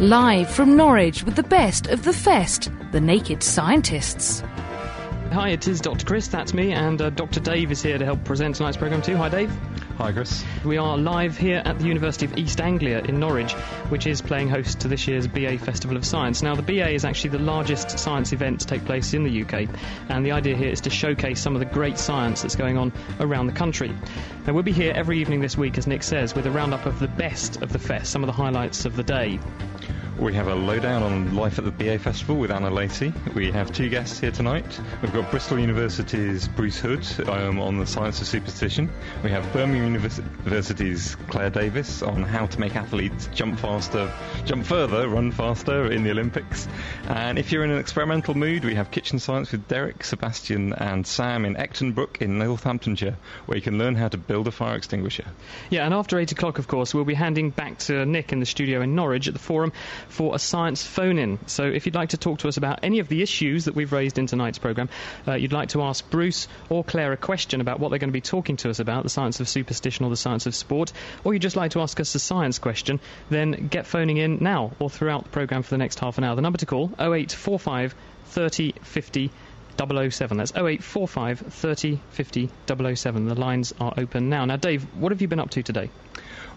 Live from Norwich with the best of the fest, the Naked Scientists. Hi, it is Dr. Chris, that's me, and uh, Dr. Dave is here to help present tonight's programme too. Hi, Dave. Hi, Chris. We are live here at the University of East Anglia in Norwich, which is playing host to this year's BA Festival of Science. Now, the BA is actually the largest science event to take place in the UK, and the idea here is to showcase some of the great science that's going on around the country. Now, we'll be here every evening this week, as Nick says, with a roundup of the best of the fest, some of the highlights of the day. We have a lowdown on life at the BA Festival with Anna Lacey. We have two guests here tonight. We've got Bristol University's Bruce Hood um, on the science of superstition. We have Birmingham University's Claire Davis on how to make athletes jump faster, jump further, run faster in the Olympics. And if you're in an experimental mood, we have Kitchen Science with Derek, Sebastian, and Sam in Ecton Brook in Northamptonshire, where you can learn how to build a fire extinguisher. Yeah, and after 8 o'clock, of course, we'll be handing back to Nick in the studio in Norwich at the Forum for a science phone in. So if you'd like to talk to us about any of the issues that we've raised in tonight's programme, uh, you'd like to ask Bruce or Claire a question about what they're going to be talking to us about, the science of superstition or the science of sport, or you'd just like to ask us a science question, then get phoning in now or throughout the programme for the next half an hour. The number to call 0845 30 50 007. That's 0845 30 50 007. The lines are open now. Now, Dave, what have you been up to today?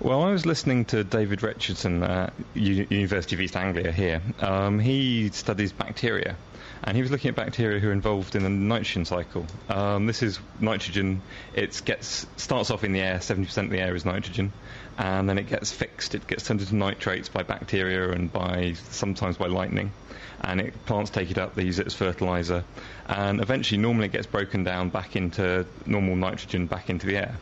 Well, I was listening to David Richardson at U- University of East Anglia here. Um, he studies bacteria, and he was looking at bacteria who are involved in the nitrogen cycle. Um, this is nitrogen. It gets starts off in the air. 70% of the air is nitrogen, and then it gets fixed. It gets turned into nitrates by bacteria and by sometimes by lightning. And it, plants take it up. They use it as fertilizer, and eventually, normally, it gets broken down back into normal nitrogen, back into the air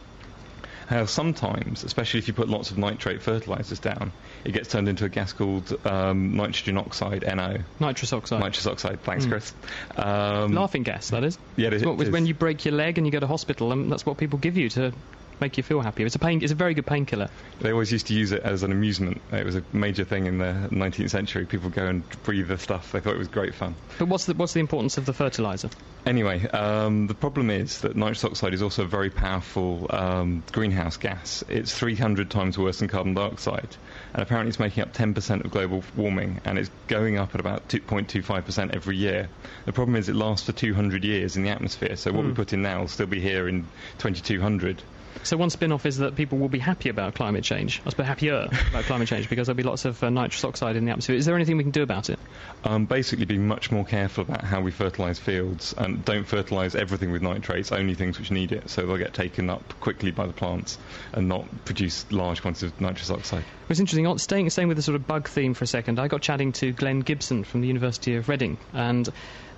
how sometimes, especially if you put lots of nitrate fertilizers down, it gets turned into a gas called um, nitrogen oxide, NO. Nitrous oxide. Nitrous oxide, thanks, Mm. Chris. Um, Laughing gas, that is. Yeah, it is. It is. when you break your leg and you go to hospital, and that's what people give you to make you feel happier. It's a pain. It's a very good painkiller. They always used to use it as an amusement. It was a major thing in the 19th century. People go and breathe the stuff. They thought it was great fun. But what's the what's the importance of the fertilizer? Anyway, um, the problem is that nitrous oxide is also a very powerful um, greenhouse gas. It's 300 times worse than carbon dioxide, and apparently it's making up 10% of global warming, and it's going up at about 2.25% every year. The problem is it lasts for 200 years in the atmosphere, so what we put in now will still be here in 2200. So one spin-off is that people will be happy about climate change. I suppose happier about climate change because there'll be lots of uh, nitrous oxide in the atmosphere. Is there anything we can do about it? Um, basically, be much more careful about how we fertilise fields and don't fertilise everything with nitrates, only things which need it, so they'll get taken up quickly by the plants and not produce large quantities of nitrous oxide. It was interesting. Staying, staying with the sort of bug theme for a second, I got chatting to Glenn Gibson from the University of Reading, and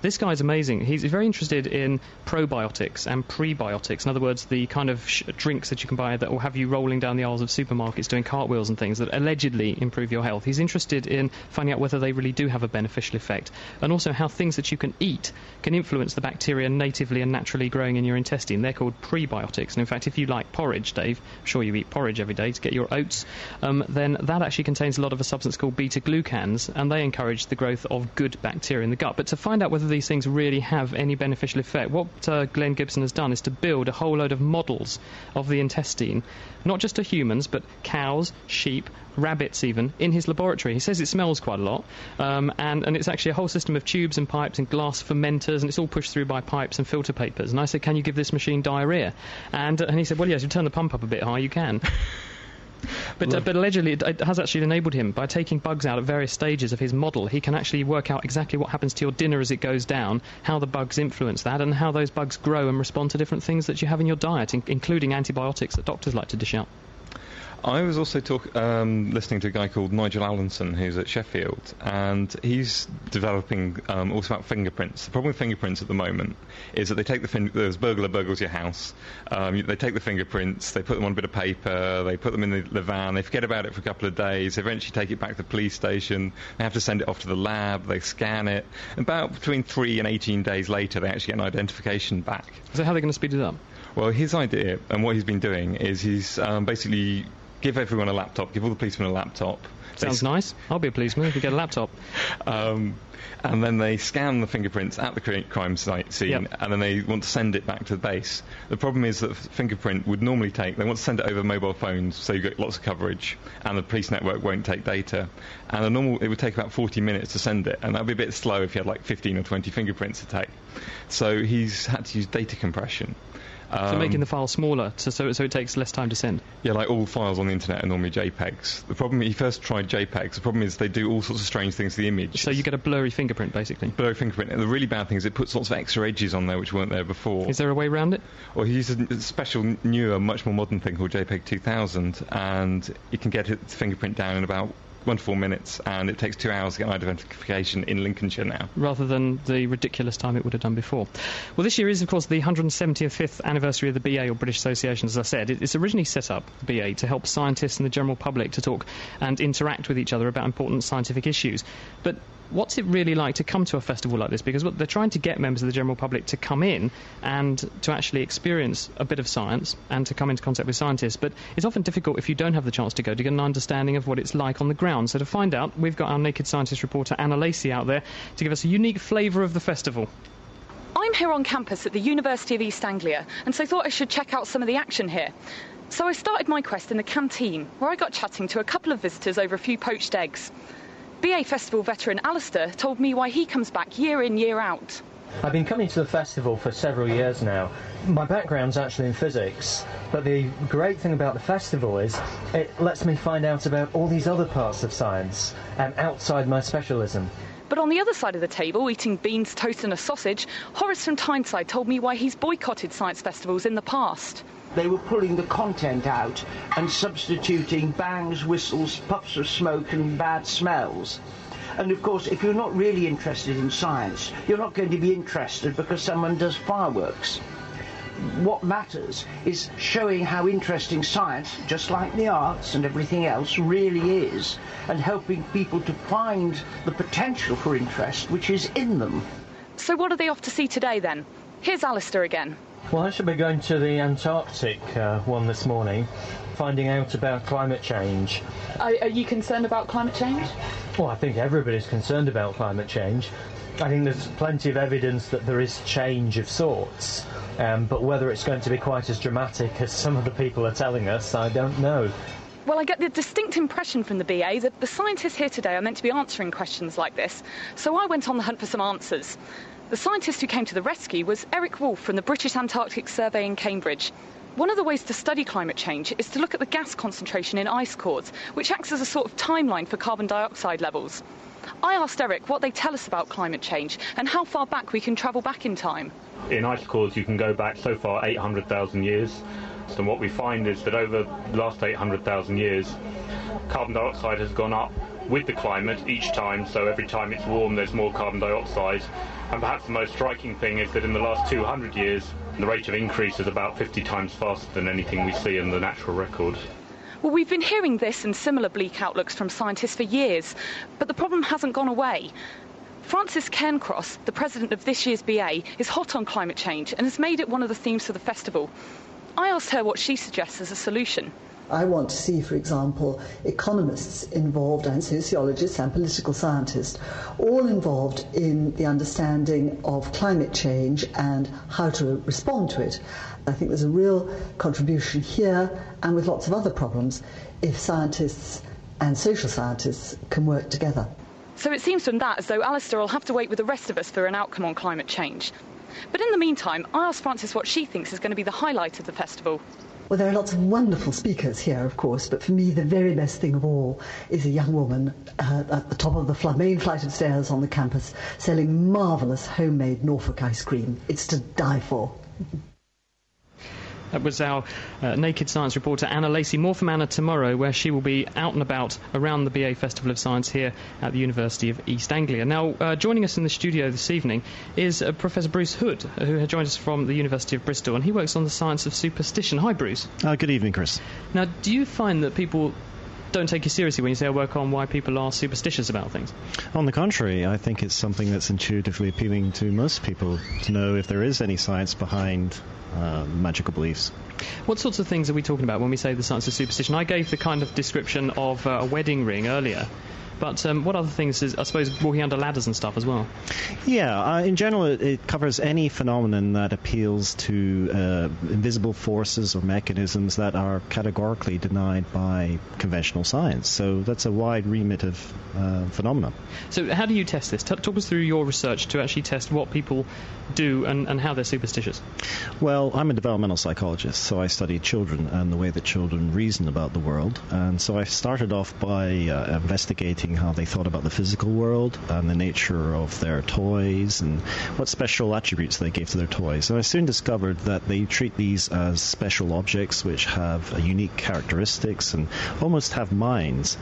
this guy's amazing. He's very interested in probiotics and prebiotics. In other words, the kind of sh- drinks that you can buy that will have you rolling down the aisles of supermarkets doing cartwheels and things that allegedly improve your health. He's interested in finding out whether they really do have a beneficial effect, and also how things that you can eat can influence the bacteria natively and naturally growing in your intestine. They're called prebiotics. And in fact, if you like porridge, Dave, I'm sure you eat porridge every day to get your oats, um, then that actually contains a lot of a substance called beta glucans, and they encourage the growth of good bacteria in the gut. But to find out whether these things really have any beneficial effect, what uh, Glenn Gibson has done is to build a whole load of models of the intestine, not just to humans, but cows, sheep, rabbits even, in his laboratory. He says it smells quite a lot, um, and, and it's actually a whole system of tubes and pipes and glass fermenters, and it's all pushed through by pipes and filter papers. And I said, can you give this machine diarrhea? And, and he said, well, yes, you turn the pump up a bit high, you can. But, uh, but allegedly, it, it has actually enabled him by taking bugs out at various stages of his model. He can actually work out exactly what happens to your dinner as it goes down, how the bugs influence that, and how those bugs grow and respond to different things that you have in your diet, in- including antibiotics that doctors like to dish out. I was also talk, um, listening to a guy called Nigel Allinson, who's at Sheffield, and he's developing um, also about fingerprints. The problem with fingerprints at the moment is that they take the fin- there's burglar burgles your house. Um, they take the fingerprints, they put them on a bit of paper, they put them in the, the, van, they forget about it for a couple of days. They eventually take it back to the police station. They have to send it off to the lab. They scan it. About between three and 18 days later, they actually get an identification back. So how are they going to speed it up? Well, his idea and what he's been doing is he's um, basically give everyone a laptop, give all the policemen a laptop. Sounds nice. I'll be a policeman if you get a laptop. Um, and then they scan the fingerprints at the crime site scene, Yep. and then they want to send it back to the base. The problem is that fingerprint would normally take, they want to send it over mobile phones, so you get lots of coverage, and the police network won't take data. And the normal, it would take about 40 minutes to send it, and that would be a bit slow if you had like 15 or 20 fingerprints to take. So he's had to use data compression. So Um, making the file smaller, so, so so it takes less time to send. Yeah, like all files on the internet are normally JPEGs. The problem, he first tried JPEGs. The problem is they do all sorts of strange things to the image. So you get a blurry fingerprint, basically. blurry fingerprint. And the really bad thing is it puts lots of extra edges on there which weren't there before. Is there a way around it? Or he uses a special, newer, much more modern thing called JPEG 2000, and you can get its fingerprint down in about four minutes, and it takes two hours to get an identification in Lincolnshire now. rather than the ridiculous time it would have done before. Well, this year is, of course, the 175th anniversary of the BA, or British Association, as I said. It's originally set up, the BA, to help scientists and the general public to talk and interact with each other about important scientific issues. But what's it really like to come to a festival like this? Because they're trying to get members of the general public to come in and to actually experience a bit of science and to come into contact with scientists. But it's often difficult if you don't have the chance to go to get an understanding of what it's like on the ground. So to find out, we've got our Naked Scientist reporter Anna Lacey out there to give us a unique flavour of the festival. I'm here on campus at the University of East Anglia, and so I thought I should check out some of the action here. So I started my quest in the canteen, where I got chatting to a couple of visitors over a few poached eggs. BA Festival veteran Alistair told me why he comes back year in, year out. I've been coming to the festival for several years now. My background's actually in physics, but the great thing about the festival is it lets me find out about all these other parts of science um, outside my specialism. But on the other side of the table, eating beans, toast, and a sausage, Horace from Tyneside told me why he's boycotted science festivals in the past. They were pulling the content out and substituting bangs, whistles, puffs of smoke, and bad smells. And of course, if you're not really interested in science, you're not going to be interested because someone does fireworks. What matters is showing how interesting science, just like the arts and everything else, really is, and helping people to find the potential for interest which is in them. So what are they off to see today then? Here's Alistair again. Well, I should be going to the Antarctic uh, one this morning, finding out about climate change. Are, are you concerned about climate change? Well, I think everybody's concerned about climate change. I think there's plenty of evidence that there is change of sorts, um, but whether it's going to be quite as dramatic as some of the people are telling us, I don't know. Well, I get the distinct impression from the BA that the scientists here today are meant to be answering questions like this, so I went on the hunt for some answers. The scientist who came to the rescue was Eric Wolff from the British Antarctic Survey in Cambridge. One of the ways to study climate change is to look at the gas concentration in ice cores, which acts as a sort of timeline for carbon dioxide levels. I asked Eric what they tell us about climate change and how far back we can travel back in time. in ice cores you can go back so far 800,000 years. And what we find is that over the last 800,000 years, carbon dioxide has gone up with the climate each time. So every time it's warm, there's more carbon dioxide. And perhaps the most striking thing is that in the last 200 years, the rate of increase is about 50 times faster than anything we see in the natural record. Well, we've been hearing this and similar bleak outlooks from scientists for years, but the problem hasn't gone away. Frances Cairncross, the president of this year's BA, is hot on climate change and has made it one of the themes for the festival. I asked her what she suggests as a solution. I want to see, for example, economists involved and sociologists and political scientists, all involved in the understanding of climate change and how to respond to it. I think there's a real contribution here and with lots of other problems if scientists and social scientists can work together. So it seems from that as though Alistair will have to wait with the rest of us for an outcome on climate change. But in the meantime, I asked Frances what she thinks is going to be the highlight of the festival. Well, there are lots of wonderful speakers here, of course, but for me, the very best thing of all is a young woman uh, at the top of the fl- main flight of stairs on the campus selling marvellous homemade Norfolk ice cream. It's to die for. That was our uh, Naked Science reporter Anna Lacey. More from Anna tomorrow, where she will be out and about around the BA Festival of Science here at the University of East Anglia. Now, uh, joining us in the studio this evening is uh, Professor Bruce Hood, who has joined us from the University of Bristol, and he works on the science of superstition. Hi, Bruce. Uh, good evening, Chris. Now, do you find that people don't take you seriously when you say I work on why people are superstitious about things. On the contrary, I think it's something that's intuitively appealing to most people to know if there is any science behind uh, magical beliefs. What sorts of things are we talking about when we say the science of superstition? I gave the kind of description of uh, a wedding ring earlier. But um, what other things is, I suppose, walking under ladders and stuff as well? Yeah, uh, in general, it, it, covers any phenomenon that appeals to uh, invisible forces or mechanisms that are categorically denied by conventional science. So that's a wide remit of uh, phenomena. So, how do you test this? T- talk us through your research to actually test what people do and, and how they're superstitious. Well, I'm a developmental psychologist, so I study children and the way that children reason about the world. And so I started off by uh, investigating how they thought about the physical world and the nature of their toys and what special attributes they gave to their toys. And I soon discovered that they treat these as special objects which have unique characteristics and almost have minds.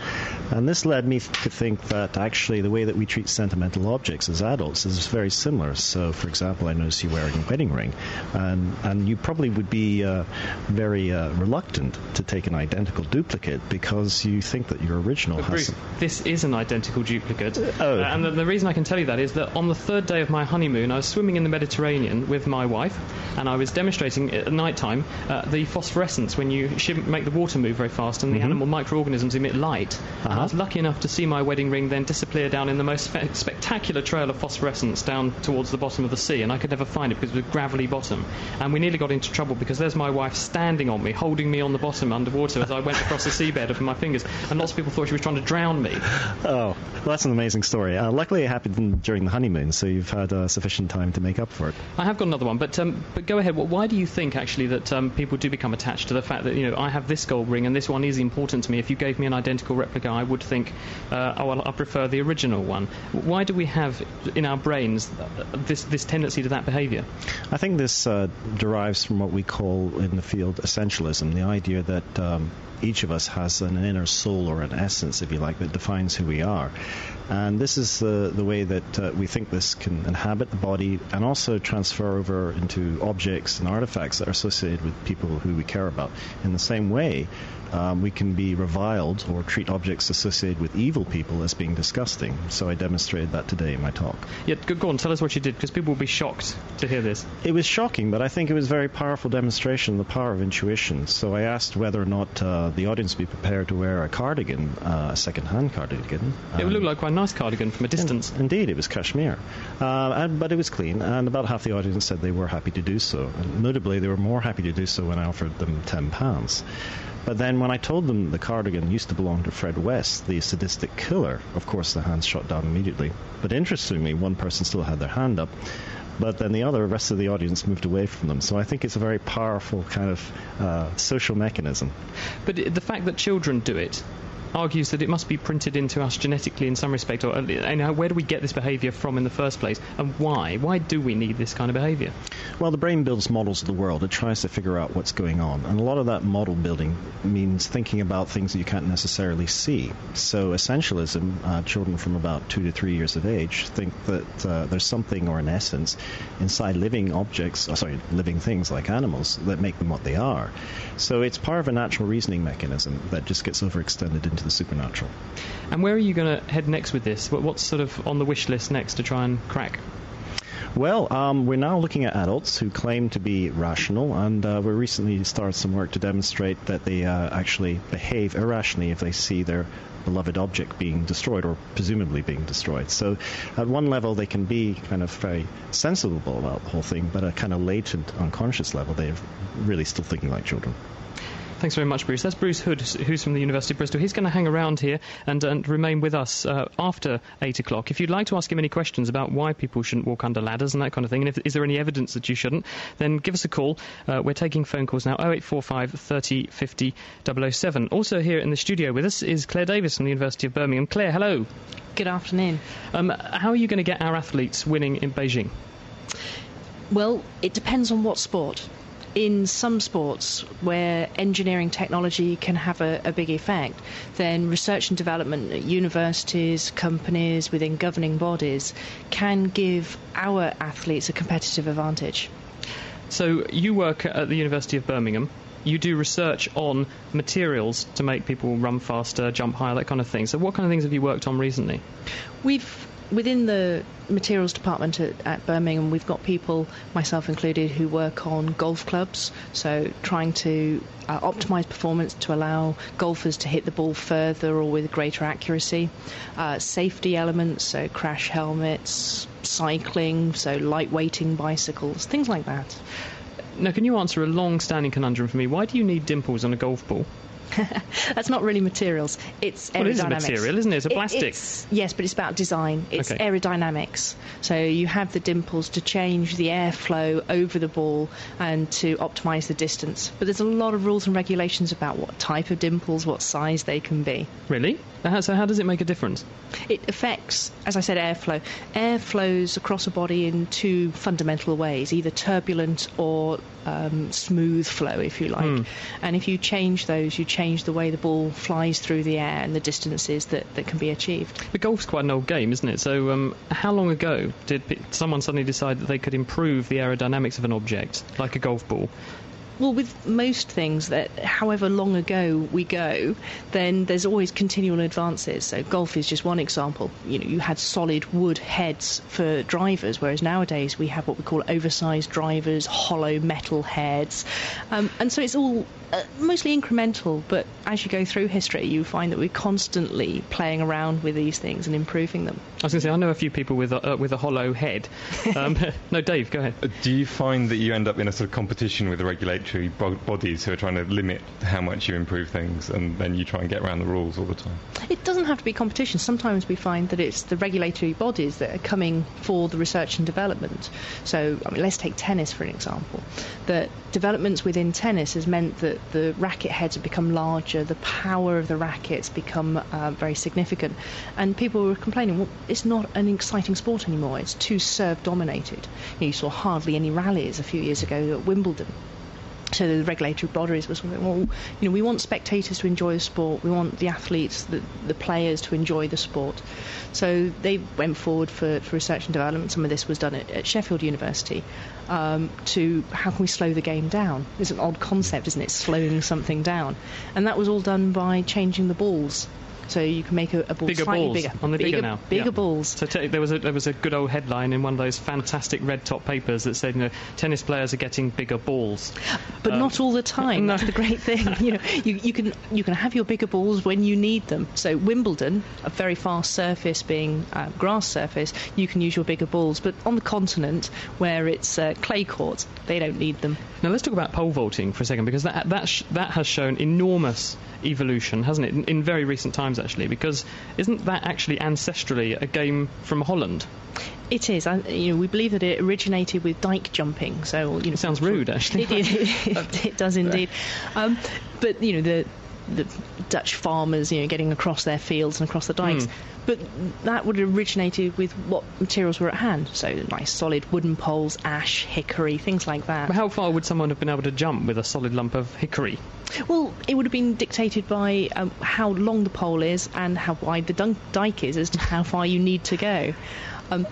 And this led me to think that actually the way that we treat sentimental objects as adults is very similar. So, for example, I noticed you wearing a wedding ring, and, and you probably would be uh, very uh, reluctant to take an identical duplicate because you think that your original but Bruce, this is is an identical duplicate. Oh. Uh, and the, the, reason I can tell you that is that on the third day of my honeymoon, I was swimming in the Mediterranean with my wife, and I was demonstrating at night time uh, the phosphorescence when you make the water move very fast and the mm-hmm. animal microorganisms emit light. Uh-huh. I was lucky enough to see my wedding ring then disappear down in the most fe- spectacular trail of phosphorescence down towards the bottom of the sea, and I could never find it because it was a gravelly bottom. And we nearly got into trouble because there's my wife standing on me, holding me on the bottom underwater as I went across the seabed with my fingers, and lots of people thought she was trying to drown me. Oh, well, that's an amazing story. Uh, luckily, it happened during the honeymoon, so you've had uh, sufficient time to make up for it. I have got another one, but um, but go ahead. Why do you think actually that um, people do become attached to the fact that you know I have this gold ring and this one is important to me? If you gave me an identical replica, I would think, uh, oh, well, I prefer the original one. Why do we have in our brains this this tendency to that behaviour? I think this uh, derives from what we call in the field essentialism, the idea that um, each of us has an inner soul or an essence, if you like, that defines who we are. And this is the, the way that uh, we think this can inhabit the body and also transfer over into objects and artifacts that are associated with people who we care about. In the same way, um, we can be reviled or treat objects associated with evil people as being disgusting. So I demonstrated that today in my talk. Yeah, go on, tell us what you did, because people will be shocked to hear this. It was shocking, but I think it was a very powerful demonstration of the power of intuition. So I asked whether or not uh, the audience would be prepared to wear a cardigan, uh, a second-hand cardigan. Um, it would look like quite a nice cardigan from a distance. In, indeed, it was cashmere, uh, and, but it was clean, and about half the audience said they were happy to do so. And notably, they were more happy to do so when I offered them ten pounds. But then when I told them the cardigan used to belong to Fred West, the sadistic killer, of course the hands shot down immediately. But interestingly, one person still had their hand up. But then the other rest of the audience moved away from them. So I think it's a very powerful kind of uh, social mechanism. But the fact that children do it argues that it must be printed into us genetically in some respect. Or and where do we get this behaviour from in the first place, and why? Why do we need this kind of behaviour? Well, the brain builds models of the world. It tries to figure out what's going on, and a lot of that model building means thinking about things that you can't necessarily see. So, essentialism, uh, children from about two to three years of age think that uh, there's something or an essence inside living objects, oh, sorry, living things like animals that make them what they are. So, it's part of a natural reasoning mechanism that just gets overextended into the supernatural. And where are you going to head next with this? What's sort of on the wish list next to try and crack? Well, um, we're now looking at adults who claim to be rational, and uh, we recently started some work to demonstrate that they uh, actually behave irrationally if they see their beloved object being destroyed or presumably being destroyed. So, at one level, they can be kind of very sensible about the whole thing, but at a kind of latent unconscious level, they're really still thinking like children. Thanks very much, Bruce. That's Bruce Hood, who's from the University of Bristol. He's going to hang around here and, and remain with us uh, after 8 o'clock. If you'd like to ask him any questions about why people shouldn't walk under ladders and that kind of thing, and if, is there any evidence that you shouldn't, then give us a call. Uh, we're taking phone calls now 0845 30 50 007. Also here in the studio with us is Claire Davis from the University of Birmingham. Claire, hello. Good afternoon. Um, how are you going to get our athletes winning in Beijing? Well, it depends on what sport. In some sports where engineering technology can have a, a big effect, then research and development at universities, companies, within governing bodies can give our athletes a competitive advantage. So you work at the University of Birmingham. You do research on materials to make people run faster, jump higher, that kind of thing. So what kind of things have you worked on recently? We've within the materials department at, at, Birmingham, we've got people, myself included, who work on golf clubs. So trying to uh, optimize performance to allow golfers to hit the ball further or with greater accuracy. Uh, safety elements, so crash helmets, cycling, so lightweighting bicycles, things like that. Now, can you answer a long standing conundrum for me? Why do you need dimples on a golf ball? That's not really materials. It's well, aerodynamics. it is a material, isn't it? It's a plastic. It, yes, but it's about design. It's okay. aerodynamics. So you have the dimples to change the airflow over the ball and to optimize the distance. But there's a lot of rules and regulations about what type of dimples, what size they can be. Really? So how does it make a difference? It affects, as I said, airflow. Air flows across a body in two fundamental ways, either turbulent or um, smooth flow, if you like. Hmm. And if you change those, you change the way the ball flies through the air and the distances that, that can be achieved. But golf's quite an old game, isn't it? So, um, how long ago did someone suddenly decide that they could improve the aerodynamics of an object, like a golf ball? Well, with most things, that however long ago we go, then there's always continual advances. So golf is just one example. You know, you had solid wood heads for drivers, whereas nowadays we have what we call oversized drivers, hollow metal heads, um, and so it's all uh, mostly incremental. But as you go through history, you find that we're constantly playing around with these things and improving them. I was going to say, I know a few people with a, uh, with a hollow head. Um, no, Dave, go ahead. Uh, do you find that you end up in a sort of competition with the regulatory bodies who are trying to limit how much you improve things, and then you try and get around the rules all the time? It doesn't have to be competition. Sometimes we find that it's the regulatory bodies that are coming for the research and development. So, I mean, let's take tennis for an example. That developments within tennis has meant that the racket heads have become larger, the power of the rackets become uh, very significant, and people were complaining, well, it's not an exciting sport anymore. It's too serve dominated. You, know, you saw hardly any rallies a few years ago at Wimbledon. So the regulatory bodies was well, you know, we want spectators to enjoy the sport. We want the athletes, the, the players to enjoy the sport. So they went forward for, for research and development. Some of this was done at, at Sheffield University um, to how can we slow the game down? It's an odd concept, isn't it? Slowing something down. And that was all done by changing the balls so you can make a, a ball bigger slightly balls. bigger. On the bigger, now. Bigger yeah. balls. So t- there was a there was a good old headline in one of those fantastic red top papers that said, you know, tennis players are getting bigger balls. But Um, not all the time. no. That's the great thing. you know, you, you can you can have your bigger balls when you need them. So Wimbledon, a very fast surface being uh, grass surface, you can use your bigger balls. But on the continent, where it's uh, clay courts, they don't need them. Now let's talk about pole vaulting for a second because that that sh- that has shown enormous evolution, hasn't it, in, in very recent times actually? Because isn't that actually ancestrally a game from Holland? It is. I, you know, we believe that it originated with dike jumping. So you know, It sounds rude, actually. It, it, it, it does indeed. Um, but you know the the Dutch farmers, you know, getting across their fields and across the dikes. Hmm. But that would have originated with what materials were at hand. So nice solid wooden poles, ash, hickory, things like that. But how far would someone have been able to jump with a solid lump of hickory? Well, it would have been dictated by um, how long the pole is and how wide the dun- dike is as to how far you need to go. Um,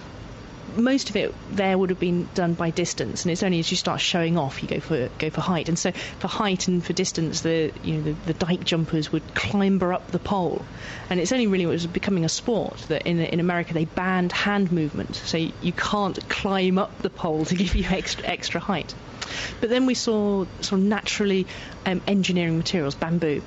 most of it there would have been done by distance, and it's only as you start showing off you go for go for height. And so for height and for distance, the you know the, the dike jumpers would climber up the pole, and it's only really it was becoming a sport that in in America they banned hand movement, so you, can't climb up the pole to give you extra extra height. But then we saw sort of naturally um, engineering materials, bamboo,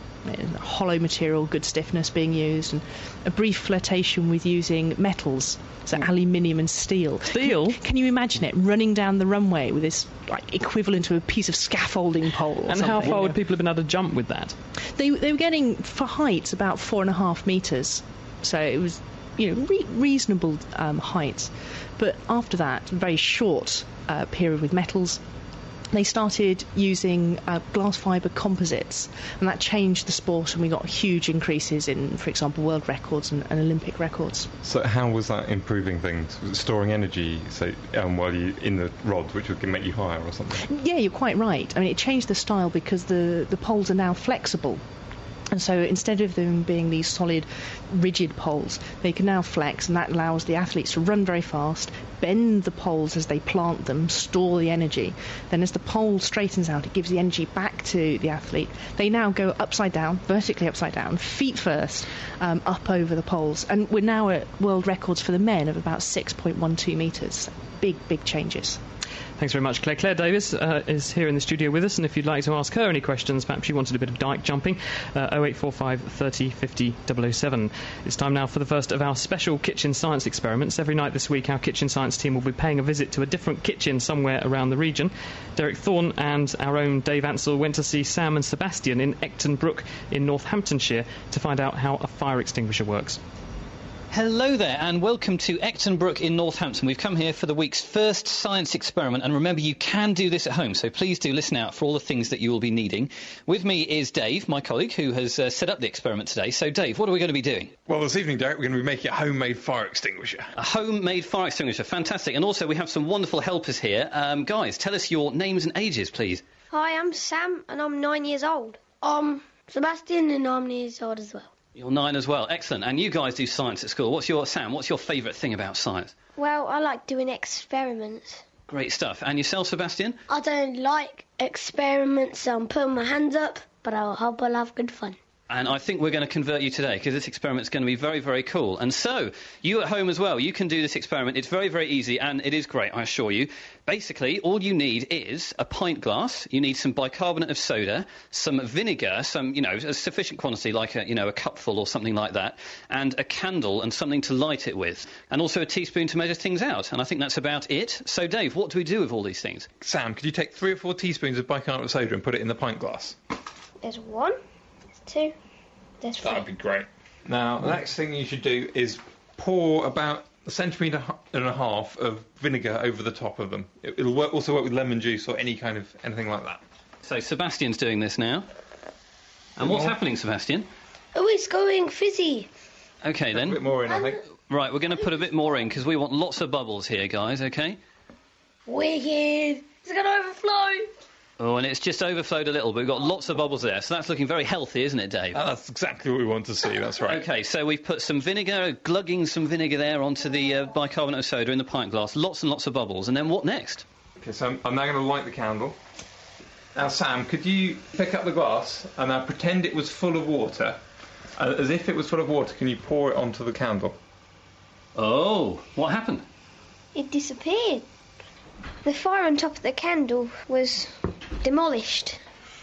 hollow material, good stiffness being used, and a brief flirtation with using metals, so aluminium and steel. Steel? Can, can you imagine it running down the runway with this like equivalent to a piece of scaffolding pole? Or and how far would people have been able to jump with that? They they were getting for height about four and a half meters, so it was you know re- reasonable um, heights. But after that, very short uh, period with metals. They started using uh, glass fibre composites, and that changed the sport, and we got huge increases in, for example, world records and, and Olympic records. So how was that improving things? Was it storing energy, so um, while you in the rods, which would make you higher or something? Yeah, you're quite right. I mean, it changed the style because the the poles are now flexible. And so instead of them being these solid, rigid poles, they can now flex, and that allows the athletes to run very fast, bend the poles as they plant them, store the energy. Then, as the pole straightens out, it gives the energy back to the athlete. They now go upside down, vertically upside down, feet first, um, up over the poles. And we're now at world records for the men of about 6.12 metres. Big, big changes. Thanks very much, Claire. Claire Davis uh, is here in the studio with us, and if you'd like to ask her any questions, perhaps you wanted a bit of dike jumping, uh, 0845 30 50 007. It's time now for the first of our special kitchen science experiments. Every night this week, our kitchen science team will be paying a visit to a different kitchen somewhere around the region. Derek Thorne and our own Dave Ansell went to see Sam and Sebastian in Ecton Brook in Northamptonshire to find out how a fire extinguisher works. Hello there, and welcome to Ecton Brook in Northampton. We've come here for the week's first science experiment, and remember, you can do this at home, so please do listen out for all the things that you will be needing. With me is Dave, my colleague, who has uh, set up the experiment today. So, Dave, what are we going to be doing? Well, this evening, Derek, we're going to be making a homemade fire extinguisher. A homemade fire extinguisher, fantastic. And also, we have some wonderful helpers here. Um, guys, tell us your names and ages, please. Hi, I'm Sam, and I'm nine years old. I'm Sebastian, and I'm nine years old as well. You're nine as well. Excellent. And you guys do science at school. What's your Sam? What's your favourite thing about science? Well, I like doing experiments. Great stuff. And yourself, Sebastian? I don't like experiments, so I'm putting my hands up, but I hope I'll have good fun. And I think we're going to convert you today because this experiment's going to be very, very cool. And so, you at home as well, you can do this experiment. It's very, very easy and it is great, I assure you. Basically, all you need is a pint glass. You need some bicarbonate of soda, some vinegar, some, you know, a sufficient quantity, like a, you know, a cupful or something like that, and a candle and something to light it with, and also a teaspoon to measure things out. And I think that's about it. So, Dave, what do we do with all these things? Sam, could you take three or four teaspoons of bicarbonate of soda and put it in the pint glass? There's one, there's two. That'd be great. Now, the next thing you should do is pour about a centimetre and a half of vinegar over the top of them. It, will work, also work with lemon juice or any kind of anything like that. So, Sebastian's doing this now. And what's more. happening, Sebastian? Oh, it's going fizzy. Okay, then. A bit more in, I think. Right, we're going to put a bit more in because we want lots of bubbles here, guys, okay? Wicked. It's going to overflow. Oh, and it's just overflowed a little, but we've got lots of bubbles there, so that's looking very healthy, isn't it, Dave? Uh, that's exactly what we want to see, that's right. Okay, so we've put some vinegar, glugging some vinegar there onto the uh, bicarbonate of soda in the pint glass, lots and lots of bubbles, and then what next? Okay, so I'm, I'm now going to light the candle. Now, Sam, could you pick up the glass and now pretend it was full of water? Uh, as if it was full of water, can you pour it onto the candle? Oh, what happened? It disappeared. The fire on top of the candle was demolished.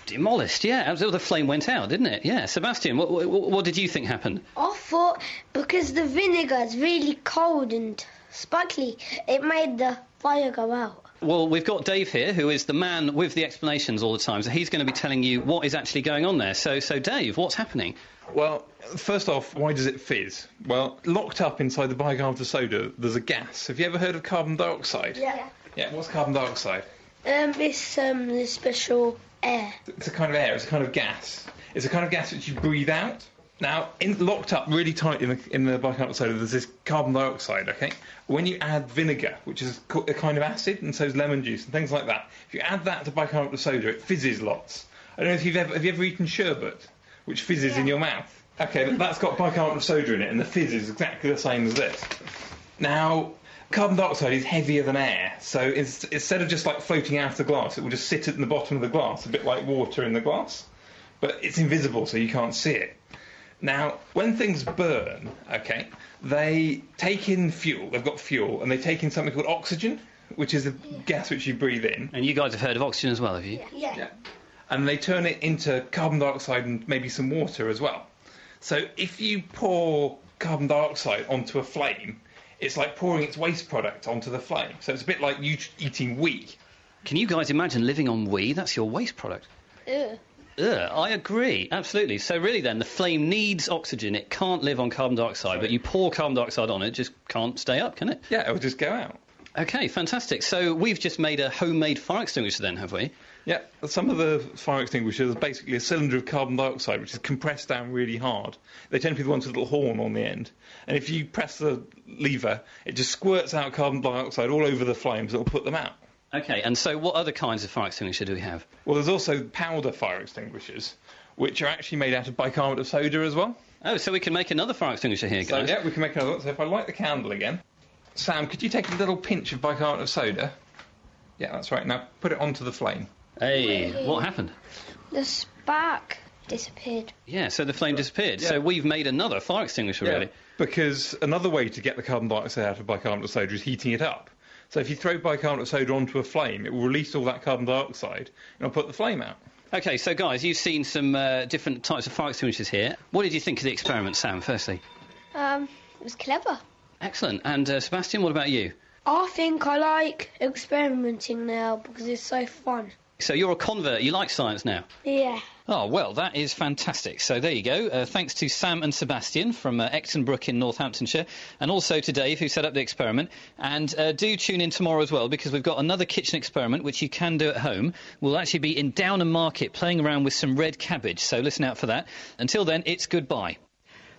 Demolished, yeah. Absolutely, the flame went out, didn't it? Yeah. Sebastian, what, what, what did you think happened? I thought because the vinegar is really cold and sparkly, it made the fire go out. Well, we've got Dave here, who is the man with the explanations all the time, so he's going to be telling you what is actually going on there. So, so Dave, what's happening? Well, first off, why does it fizz? Well, locked up inside the bicarbonate of soda, there's a gas. Have you ever heard of carbon dioxide? Yeah. Yeah, what's carbon dioxide? Um, it's um the special air. It's a kind of air, it's a kind of gas. It's a kind of gas which you breathe out. Now, in, locked up really tight in the, in the bicarbonate of soda, there's this carbon dioxide, okay? When you add vinegar, which is a kind of acid, and so is lemon juice and things like that, if you add that to bicarbonate of soda, it fizzes lots. I don't know if you've ever, have you ever eaten sherbet, which fizzes in your mouth? Okay, but that's got bicarbonate of soda in it, and the fizz is exactly the same as this. Now, carbon dioxide is heavier than air, so it's, instead of just like floating out of the glass, it will just sit at the bottom of the glass, a bit like water in the glass. But it's invisible, so you can't see it. Now, when things burn, okay, they take in fuel, they've got fuel, and they take in something called oxygen, which is a gas which you breathe in. And you guys have heard of oxygen as well, have you? Yeah. Yeah. And they turn it into carbon dioxide and maybe some water as well. So if you pour carbon dioxide onto a flame, it's like pouring its waste product onto the flame. So it's a bit like you eating wee. Can you guys imagine living on wee? That's your waste product. Ugh. Ugh, I agree, absolutely. So really, then the flame needs oxygen. It can't live on carbon dioxide, but you pour carbon dioxide on it, it just can't stay up, can it? Yeah, it'll just go out. Okay, fantastic. So we've just made a homemade fire extinguisher then, have we? Yeah, some of the fire extinguishers are basically a cylinder of carbon dioxide which is compressed down really hard. They tend to be the ones with a little horn on the end. And if you press the lever, it just squirts out carbon dioxide all over the flames that will put them out. Okay, and so what other kinds of fire extinguisher do we have? Well, there's also powder fire extinguishers, which are actually made out of bicarbonate of soda as well. Oh, so we can make another fire extinguisher here, guys. So, guys. yeah, we can make another one. So if I light the candle again, Sam, could you take a little pinch of bicarbonate of soda? Yeah, that's right. Now put it onto the flame. Hey, what happened? The spark disappeared. Yeah, so the flame disappeared. So we've made another fire extinguisher, really. Because another way to get the carbon dioxide out of bicarbonate of soda is heating it up. So if you throw bicarbonate of soda onto a flame, it will release all that carbon dioxide and it'll put the flame out. Okay, so guys, you've seen some uh, different types of fire extinguishers here. What did you think of the experiment, Sam, firstly? Um, it was clever. Excellent. And uh, Sebastian, what about you? I think I like experimenting now because it's so fun. So you're a convert, you like science now? Yeah. Oh, well, that is fantastic. So there you go. Uh, thanks to Sam and Sebastian from uh, Ecton Brook in Northamptonshire, and also to Dave, who set up the experiment. And uh, do tune in tomorrow as well, because we've got another kitchen experiment, which you can do at home. We'll actually be in Downham Market playing around with some red cabbage, so listen out for that. Until then, it's goodbye.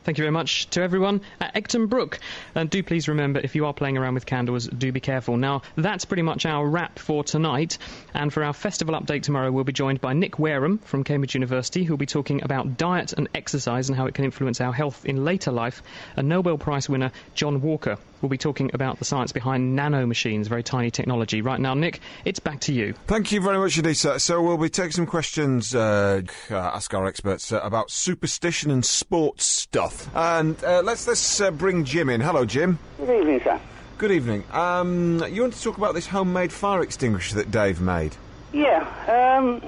Thank you very much to everyone at Ecton Brook. And do please remember, if you are playing around with candles, do be careful. Now, that's pretty much our wrap for tonight. And for our festival update tomorrow, we'll be joined by Nick Wareham from Cambridge University, who'll be talking about diet and exercise and how it can influence our health in later life. And Nobel Prize winner John Walker will be talking about the science behind nano machines, very tiny technology. Right now, Nick, it's back to you. Thank you very much indeed, sir. So we'll be taking some questions, uh, uh, ask our experts uh, about superstition and sports stuff. And uh, let's let's uh, bring Jim in. Hello, Jim. Good evening, sir. Good evening. Um, you want to talk about this homemade fire extinguisher that Dave made? Yeah, um,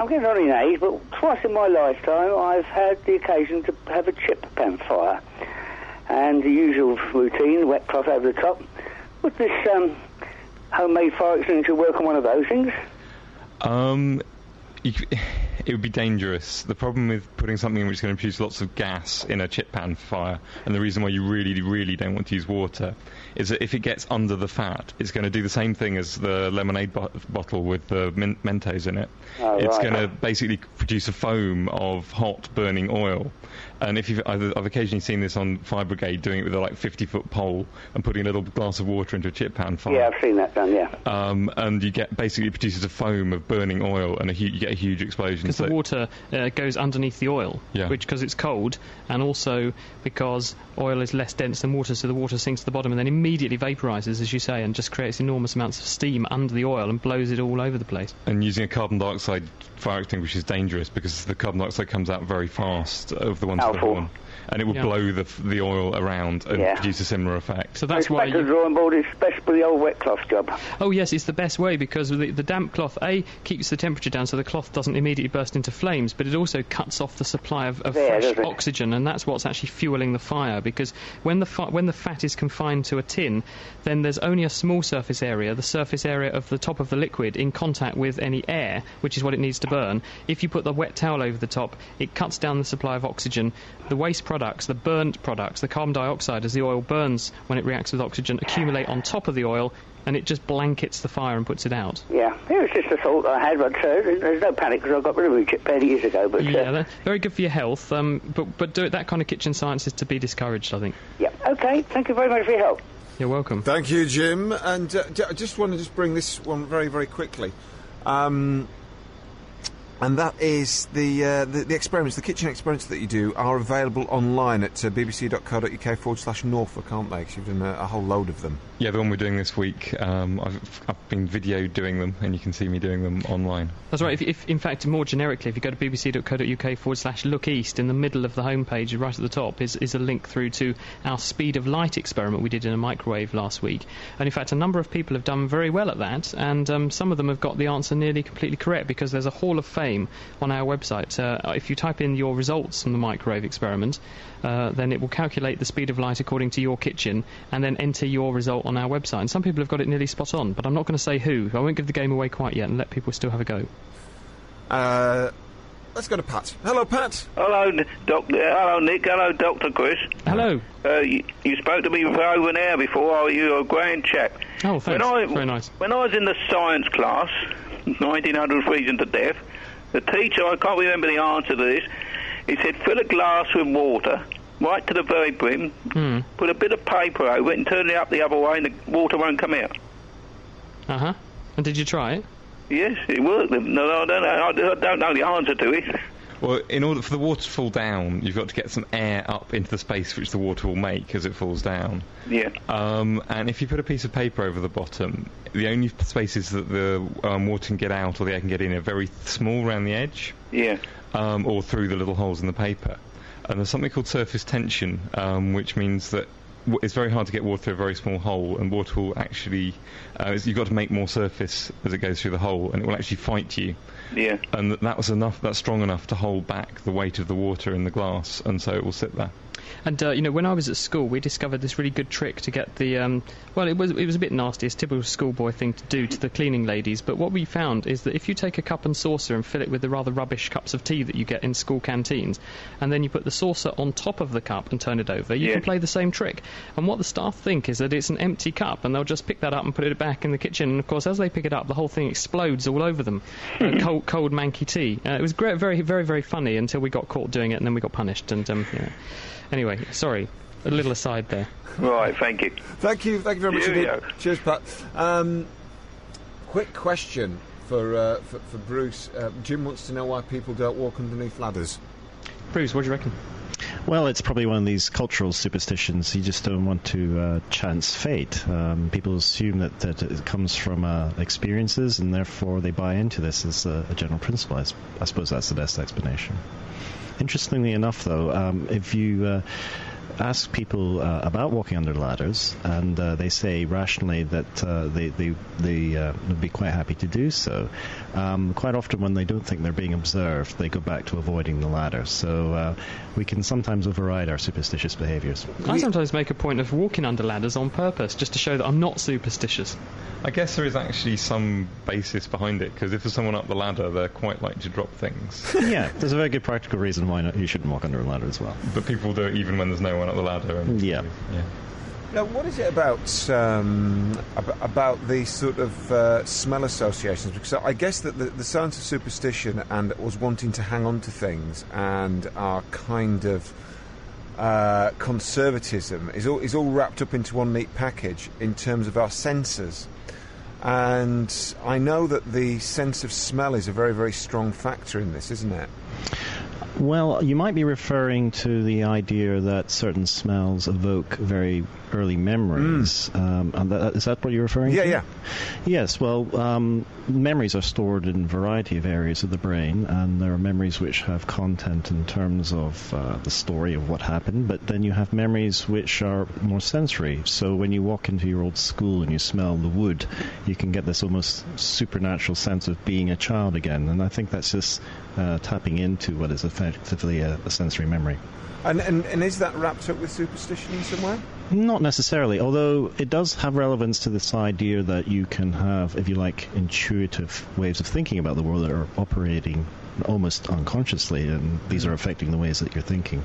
I'm getting on in age, but twice in my lifetime I've had the occasion to have a chip pan fire. And the usual routine, wet cloth over the top. Would this um, homemade fire extinguisher work on one of those things? Um, you, it would be dangerous. The problem with putting something which is going to produce lots of gas in a chip pan fire, and the reason why you really, really don't want to use water, is that if it gets under the fat, it's going to do the same thing as the lemonade bo- bottle with the men- Mentos in it. Oh, it's right. going to basically produce a foam of hot burning oil. And if you've, I've, I've occasionally seen this on Fire Brigade doing it with a like 50 foot pole and putting a little glass of water into a chip pan fire. Yeah, I've seen that done, yeah. Um, and you get basically it produces a foam of burning oil, and a hu- you get a huge explosion. Because the water uh, goes underneath the oil, Yeah. which because it's cold, and also because oil is less dense than water, so the water sinks to the bottom and then immediately vaporizes, as you say, and just creates enormous amounts of steam under the oil and blows it all over the place. And using a carbon dioxide fire extinguisher is dangerous because the carbon dioxide comes out very fast over the one to the Powerful. horn, and it would Yeah. blow the the oil around and Yeah. produce a similar effect. So that's It's why back to the drawing board, is best for the old wet cloth job. Oh yes, it's the best way because the, the damp cloth a keeps the temperature down, so the cloth doesn't immediately burst into flames, but it also cuts off the supply of, of There, fresh oxygen, and that's what's actually fueling the fire. Because when the fi- when the fat is confined to a tin, then there's only a small surface area, the surface area of the top of the liquid, in contact with any air, which is what it needs to burn. If you put the wet towel over the top, it cuts down the supply of oxygen. The waste products, the burnt products, the carbon dioxide, as the oil burns when it reacts with oxygen, accumulate on top of the oil. And it just blankets the fire and puts it out. Yeah, it was just a thought I had, but uh, there's no panic because I got rid of it chip pan years ago. But Yeah, uh, that, very good for your health. Um, but but do it, that kind of kitchen science is to be discouraged. I think. yeah, okay. Thank you very much for your help. You're welcome. Thank you, Jim. And uh, j- I just want to just bring this one very, very quickly. Um, and that is the, uh, the the experiments, the kitchen experiments that you do are available online at uh, bbc.co.uk forward slash Norfolk, aren't they? 'Cause you've done a, a whole load of them. Yeah, the one we're doing this week, um, I've, I've been video doing them, and you can see me doing them online. That's right. If, if in fact more generically, if you go to bbc.co.uk forward slash look east, in the middle of the homepage, right at the top, is is a link through to our speed of light experiment we did in a microwave last week. And in fact, a number of people have done very well at that, and um, some of them have got the answer nearly completely correct because there's a hall of fame on our website. Uh, if you type in your results from the microwave experiment, uh, then it will calculate the speed of light according to your kitchen and then enter your result on our website. And some people have got it nearly spot on, but I'm not going to say who. I won't give the game away quite yet and let people still have a go. Uh, let's go to Pat. Hello, Pat. Hello, N- Doctor. Hello, Nick. Hello, Doctor Chris. Hello. Uh, you, you spoke to me for over an hour before. Oh, you're a grand chap. Oh, thanks. When I, Very nice. When I was in the science class, 1900 freezing to death, the teacher, I can't remember the answer to this, he said, fill a glass with water, right to the very brim, Hmm. put a bit of paper over it and turn it up the other way and the water won't come out. Uh huh. And did you try it? Yes, it worked. No, no, I don't know, I don't know the answer to it. Well, in order for the water to fall down, you've got to get some air up into the space which the water will make as it falls down. Yeah. Um, and if you put a piece of paper over the bottom, the only spaces that the um, water can get out or the air can get in are very small around the edge. Yeah. Um, or through the little holes in the paper. And there's something called surface tension, um, which means that it's very hard to get water through a very small hole, and water will actually, uh, is- you've got to make more surface as it goes through the hole, and it will actually fight you. Yeah. And that, that was enough, that's strong enough to hold back the weight of the water in the glass, and so it will sit there. And uh, you know, when I was at school, we discovered this really good trick to get the. Um, well, it was it was a bit nasty. It's a typical schoolboy thing to do to the cleaning ladies. But what we found is that if you take a cup and saucer and fill it with the rather rubbish cups of tea that you get in school canteens, and then you put the saucer on top of the cup and turn it over, you Yeah. can play the same trick. And what the staff think is that it's an empty cup, and they'll just pick that up and put it back in the kitchen. And of course, as they pick it up, the whole thing explodes all over them. uh, cold, cold manky tea. Uh, it was great, very, very, very funny until we got caught doing it, and then we got punished. And um, yeah. Anyway, sorry, a little aside there. Right, thank you. Thank you, thank you very much indeed. Cheers, Pat. Um, quick question for, uh, for for Bruce. Uh, Jim wants to know why people don't walk underneath ladders. Bruce, what do you reckon? Well, it's probably one of these cultural superstitions. You just don't want to uh, chance fate. Um, people assume that, that it comes from uh, experiences, and therefore they buy into this as a, a general principle. I suppose that's the best explanation. Interestingly enough, though, um, if you uh, ask people uh, about walking under ladders, and uh, they say rationally that uh, they they, they uh, would be quite happy to do so, um, quite often when they don't think they're being observed, they go back to avoiding the ladder. So uh, we can sometimes override our superstitious behaviours. I sometimes make a point of walking under ladders on purpose, just to show that I'm not superstitious. I guess there is actually some basis behind it, because if there's someone up the ladder, they're quite likely to drop things. yeah, there's a very good practical reason why not, you shouldn't walk under a ladder as well. But people do it even when there's no one up the ladder. And Yeah. yeah. Now, what is it about um, ab- about these sort of uh, smell associations? Because I guess that the, the science of superstition and was wanting to hang on to things and our kind of uh, conservatism is all, is all wrapped up into one neat package in terms of our senses. And I know that the sense of smell is a very, very strong factor in this, isn't it? Well, you might be referring to the idea that certain smells evoke very early memories. Um, and that, is that what you're referring Yeah, to? yeah. Yes, well, um, memories are stored in a variety of areas of the brain, and there are memories which have content in terms of uh, the story of what happened, but then you have memories which are more sensory. So when you walk into your old school and you smell the wood, you can get this almost supernatural sense of being a child again, and I think that's just uh, tapping into what is effectively a, a sensory memory. And, and, and is that wrapped up with superstition in some way? Not necessarily, although it does have relevance to this idea that you can have, if you like, intuitive ways of thinking about the world that are operating almost unconsciously, and these are affecting the ways that you're thinking.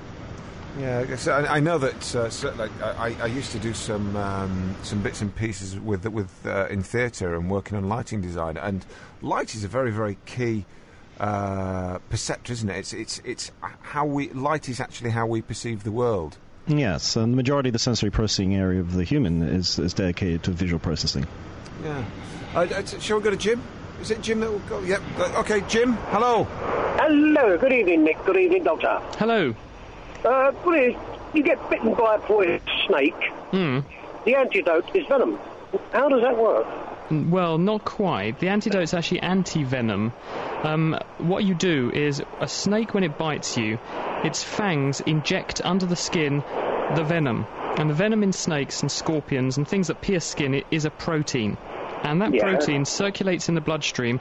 Yeah, I I know that. Uh, so, like, I, I used to do some um, some bits and pieces with with uh, in theatre and working on lighting design, and light is a very very key uh, perceptor, isn't it? It's it's it's how we light is actually how we perceive the world. Yes, and the majority of the sensory processing area of the human is, is dedicated to visual processing. Yeah. Uh, uh, shall we go to Jim? Is it Jim that will go? Yep. Okay, Jim. Hello. Hello, good evening, Nick. Good evening, Doctor. Hello. Uh, what is, you get bitten by a poisonous snake. Hmm. The antidote is venom. How does that work? Well, not quite. The antidote's actually anti-venom. Um, what you do is a snake, when it bites you, its fangs inject under the skin the venom. And the venom in snakes and scorpions and things that pierce skin is a protein. And that Yeah. protein circulates in the bloodstream,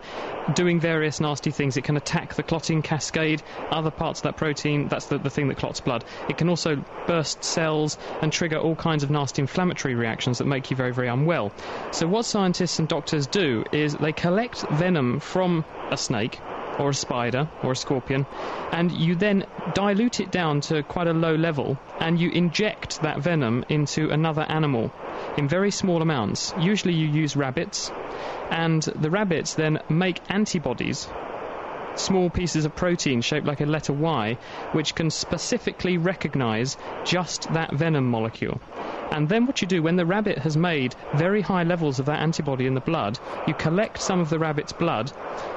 doing various nasty things. It can attack the clotting cascade, other parts of that protein, that's the, the thing that clots blood. It can also burst cells and trigger all kinds of nasty inflammatory reactions that make you very, very unwell. So, what scientists and doctors do is they collect venom from a snake or a spider or a scorpion, and you then dilute it down to quite a low level, and you inject that venom into another animal in very small amounts. Usually you use rabbits, and the rabbits then make antibodies small pieces of protein shaped like a letter Y, which can specifically recognize just that venom molecule. And then what you do, when the rabbit has made very high levels of that antibody in the blood, you collect some of the rabbit's blood,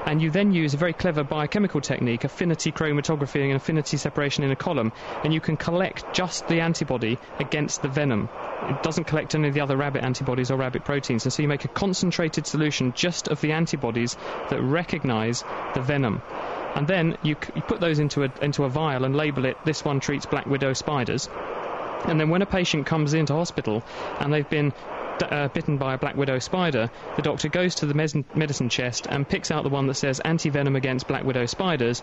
and you then use a very clever biochemical technique, affinity chromatography and affinity separation in a column, and you can collect just the antibody against the venom. It doesn't collect any of the other rabbit antibodies or rabbit proteins, and so you make a concentrated solution just of the antibodies that recognize the venom. And then you, you put those into a, into a vial and label it, this one treats black widow spiders. And then when a patient comes into hospital and they've been uh, bitten by a black widow spider, the doctor goes to the medicine chest and picks out the one that says anti-venom against black widow spiders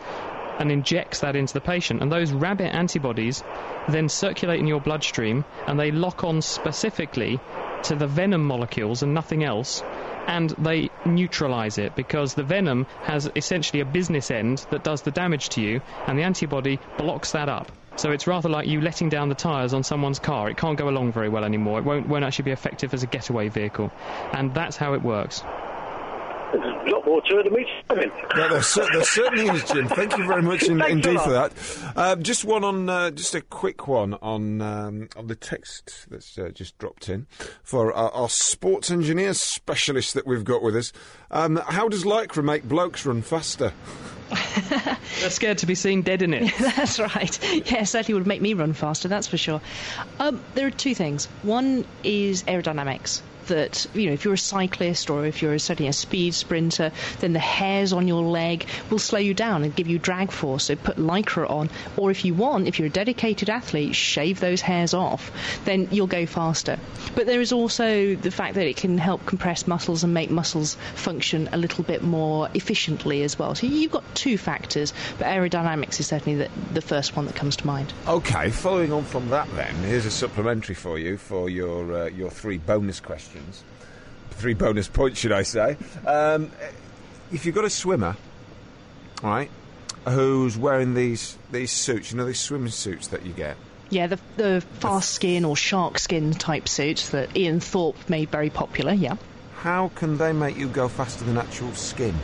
and injects that into the patient. And those rabbit antibodies then circulate in your bloodstream and they lock on specifically to the venom molecules and nothing else. And they neutralize it because the venom has essentially a business end that does the damage to you, and the antibody blocks that up. So it's rather like you letting down the tyres on someone's car. It can't go along very well anymore. It won't, won't actually be effective as a getaway vehicle. And that's how it works. There's a lot more to it than me saying. Yeah, there, cer- there certainly is, Jim. Thank you very much in, indeed for that. Uh, just one on, uh, just a quick one on um, on the text that's uh, just dropped in for our, our sports engineer specialist that we've got with us. Um, how does Lycra make blokes run faster? They're scared to be seen dead in it. that's right. Yeah, certainly would make me run faster, that's for sure. Um, there are two things. One is aerodynamics. That you know, if you're a cyclist or if you're certainly a speed sprinter, then the hairs on your leg will slow you down and give you drag force. So put lycra on, or if you want, if you're a dedicated athlete, shave those hairs off. Then you'll go faster. But there is also the fact that it can help compress muscles and make muscles function a little bit more efficiently as well. So you've got two factors, but aerodynamics is certainly the, the first one that comes to mind. Okay, following on from that, then here's a supplementary for you for your uh, your three bonus questions, three bonus points, should I say? Um, if you've got a swimmer, right, who's wearing these these suits, you know, these swimming suits that you get. Yeah, the, the fast skin or shark skin type suits that Ian Thorpe made very popular, yeah. How can they make you go faster than actual skin?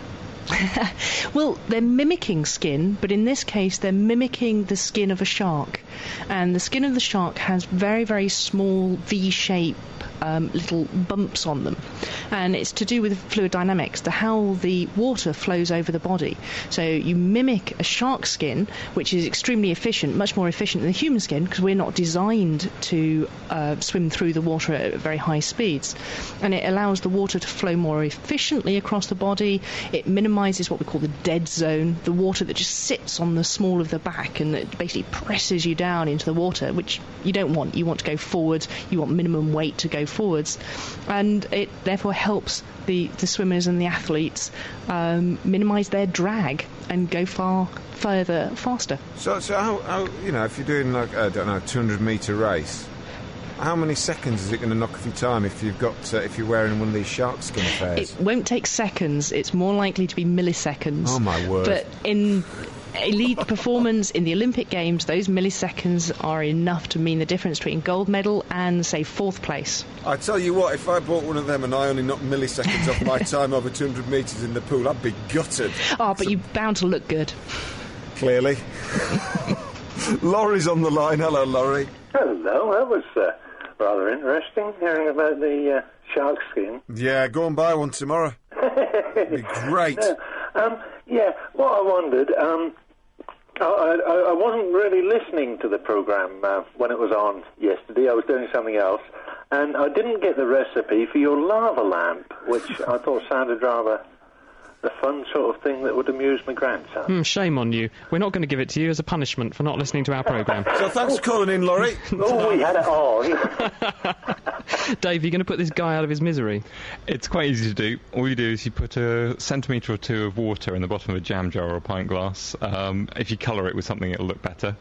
Well, they're mimicking skin, but in this case, they're mimicking the skin of a shark. And the skin of the shark has very, very small V shape um, little bumps on them. And it's to do with fluid dynamics, the how the water flows over the body. So you mimic a shark skin, which is extremely efficient, much more efficient than the human skin, because we're not designed to uh, swim through the water at very high speeds. And it allows the water to flow more efficiently across the body. It minimises what we call the dead zone, the water that just sits on the small of the back and it basically presses you down into the water, which you don't want. You want to go forward, you want minimum weight to go forwards. And it therefore helps the, the swimmers and the athletes um, minimise their drag and go far further faster. So, so how, how you know if you're doing like I don't know, 200 metre race, how many seconds is it going to knock off your time if you've got uh, if you're wearing one of these shark skin affairs? It won't take seconds. It's more likely to be milliseconds. Oh, my word. But in elite performance in the Olympic Games, those milliseconds are enough to mean the difference between gold medal and, say, fourth place. I tell you what, if I bought one of them and I only knocked milliseconds off my time over 200 metres in the pool, I'd be gutted. Oh, but you're bound to look good. Clearly. Laurie's on the line. Hello, Laurie. Hello, that was uh, rather interesting hearing about the uh, shark skin. Yeah, go and buy one tomorrow. It'd be great. Yeah, um, yeah, what I wondered, um, I, I, I wasn't really listening to the programme uh, when it was on yesterday. I was doing something else, and I didn't get the recipe for your lava lamp, which I thought sounded rather the fun sort of thing that would amuse my grandson. Hmm, shame on you. We're not going to give it to you as a punishment for not listening to our programme. So thanks for calling in, Laurie. oh, we had it on. Dave, you're going to put this guy out of his misery. It's quite easy to do. All you do is you put a centimetre or two of water in the bottom of a jam jar or a pint glass. Um, if you colour it with something, it'll look better.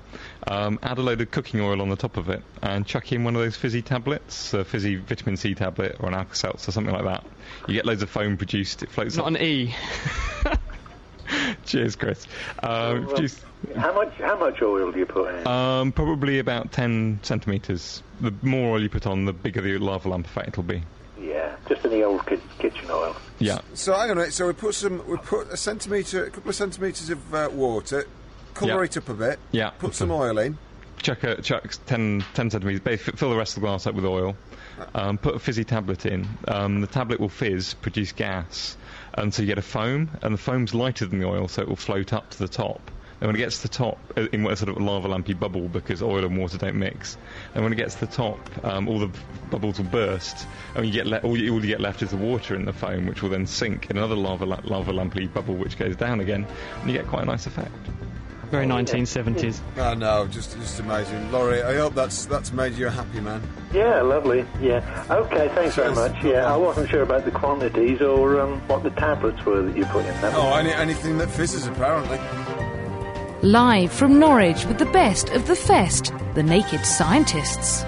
Um, add a load of cooking oil on the top of it and chuck in one of those fizzy tablets, a fizzy vitamin C tablet or an Alka-Seltz or something like that. You get loads of foam produced. It floats Not up. an E. Cheers, Chris. Um, Well, just- how much how much oil do you put in? um, probably about 10 centimetres. The more oil you put on, the bigger the lava lamp effect it will be. yeah, just any old ki- kitchen oil. Yeah. So hang on a minute. So we put some, we put a centimetre, a couple of centimetres of uh, water, colour it up a bit. Yeah. Put some oil in. Chuck, a, chuck 10, 10 centimetres, fill the rest of the glass up with oil, um, put a fizzy tablet in. Um, the tablet will fizz, produce gas, and so you get a foam, and the foam's lighter than the oil, so it will float up to the top. And when it gets to the top, uh, in what a sort of lava lampy bubble, because oil and water don't mix, and when it gets to the top, um, all the bubbles will burst, and you get le- all, you, all you get left is the water in the foam, which will then sink in another lava, la- lava lampy bubble, which goes down again, and you get quite a nice effect. Very 1970s. I no, just just amazing, Laurie. I hope that's that's made you a happy man. Yeah, lovely. Yeah. Okay, thanks very much. Yeah, I wasn't sure about the quantities or um, what the tablets were that you put in. That Oh, any, anything that fizzes apparently. Live from Norwich with the best of the fest, the Naked Scientists.